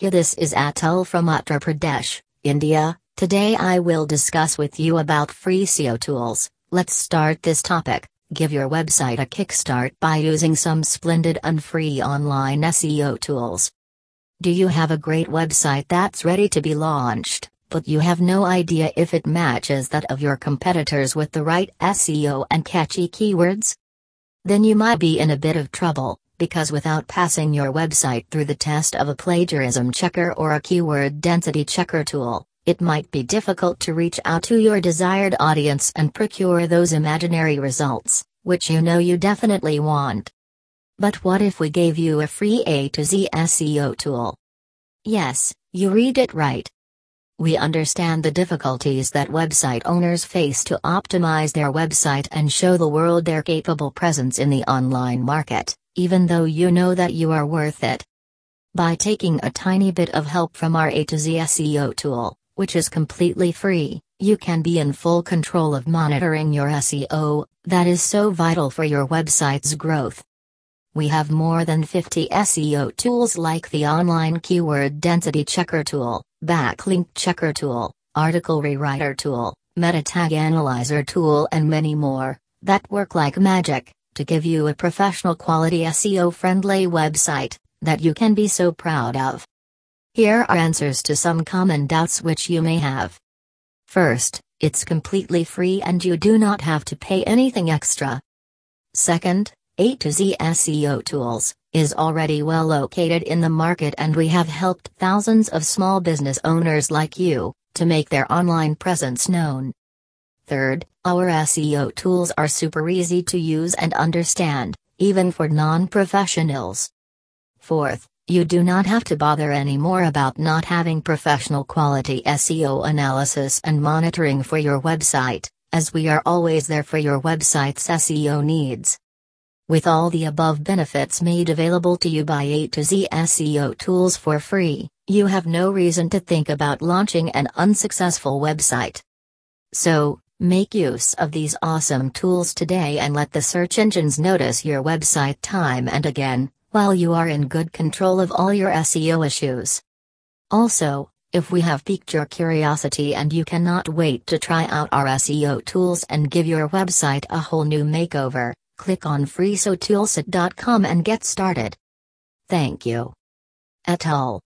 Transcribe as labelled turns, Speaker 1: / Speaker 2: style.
Speaker 1: This is Atul from Uttar Pradesh, India. Today I will discuss with you about free SEO tools. Let's start this topic. Give your website a kickstart by using some splendid and free online SEO tools. Do you have a great website that's ready to be launched, but you have no idea if it matches that of your competitors with the right SEO and catchy keywords? Then you might be in a bit of trouble because without passing your website through the test of a plagiarism checker or a keyword density checker tool, it might be difficult to reach out to your desired audience and procure those imaginary results, which you know you definitely want. But what if we gave you a free A to Z SEO tool? Yes, you read it right. We understand the difficulties that website owners face to optimize their website and show the world their capable presence in the online market even though you know that you are worth it. By taking a tiny bit of help from our A to Z SEO tool, which is completely free, you can be in full control of monitoring your SEO, that is so vital for your website's growth. We have more than 50 SEO tools like the Online Keyword Density Checker Tool, Backlink Checker Tool, Article Rewriter Tool, Meta Tag Analyzer Tool, and many more, that work like magic to give you a professional quality SEO friendly website that you can be so proud of. Here are answers to some common doubts which you may have. First, it's completely free and you do not have to pay anything extra. Second, A to Z SEO Tools is already well located in the market and we have helped thousands of small business owners like you to make their online presence known. Third, our SEO tools are super easy to use and understand, even for non professionals. Fourth, you do not have to bother anymore about not having professional quality SEO analysis and monitoring for your website, as we are always there for your website's SEO needs. With all the above benefits made available to you by A to Z SEO tools for free, you have no reason to think about launching an unsuccessful website. So, Make use of these awesome tools today and let the search engines notice your website time and again, while you are in good control of all your SEO issues. Also, if we have piqued your curiosity and you cannot wait to try out our SEO tools and give your website a whole new makeover, click on freesotoolset.com and get started. Thank you. Atul.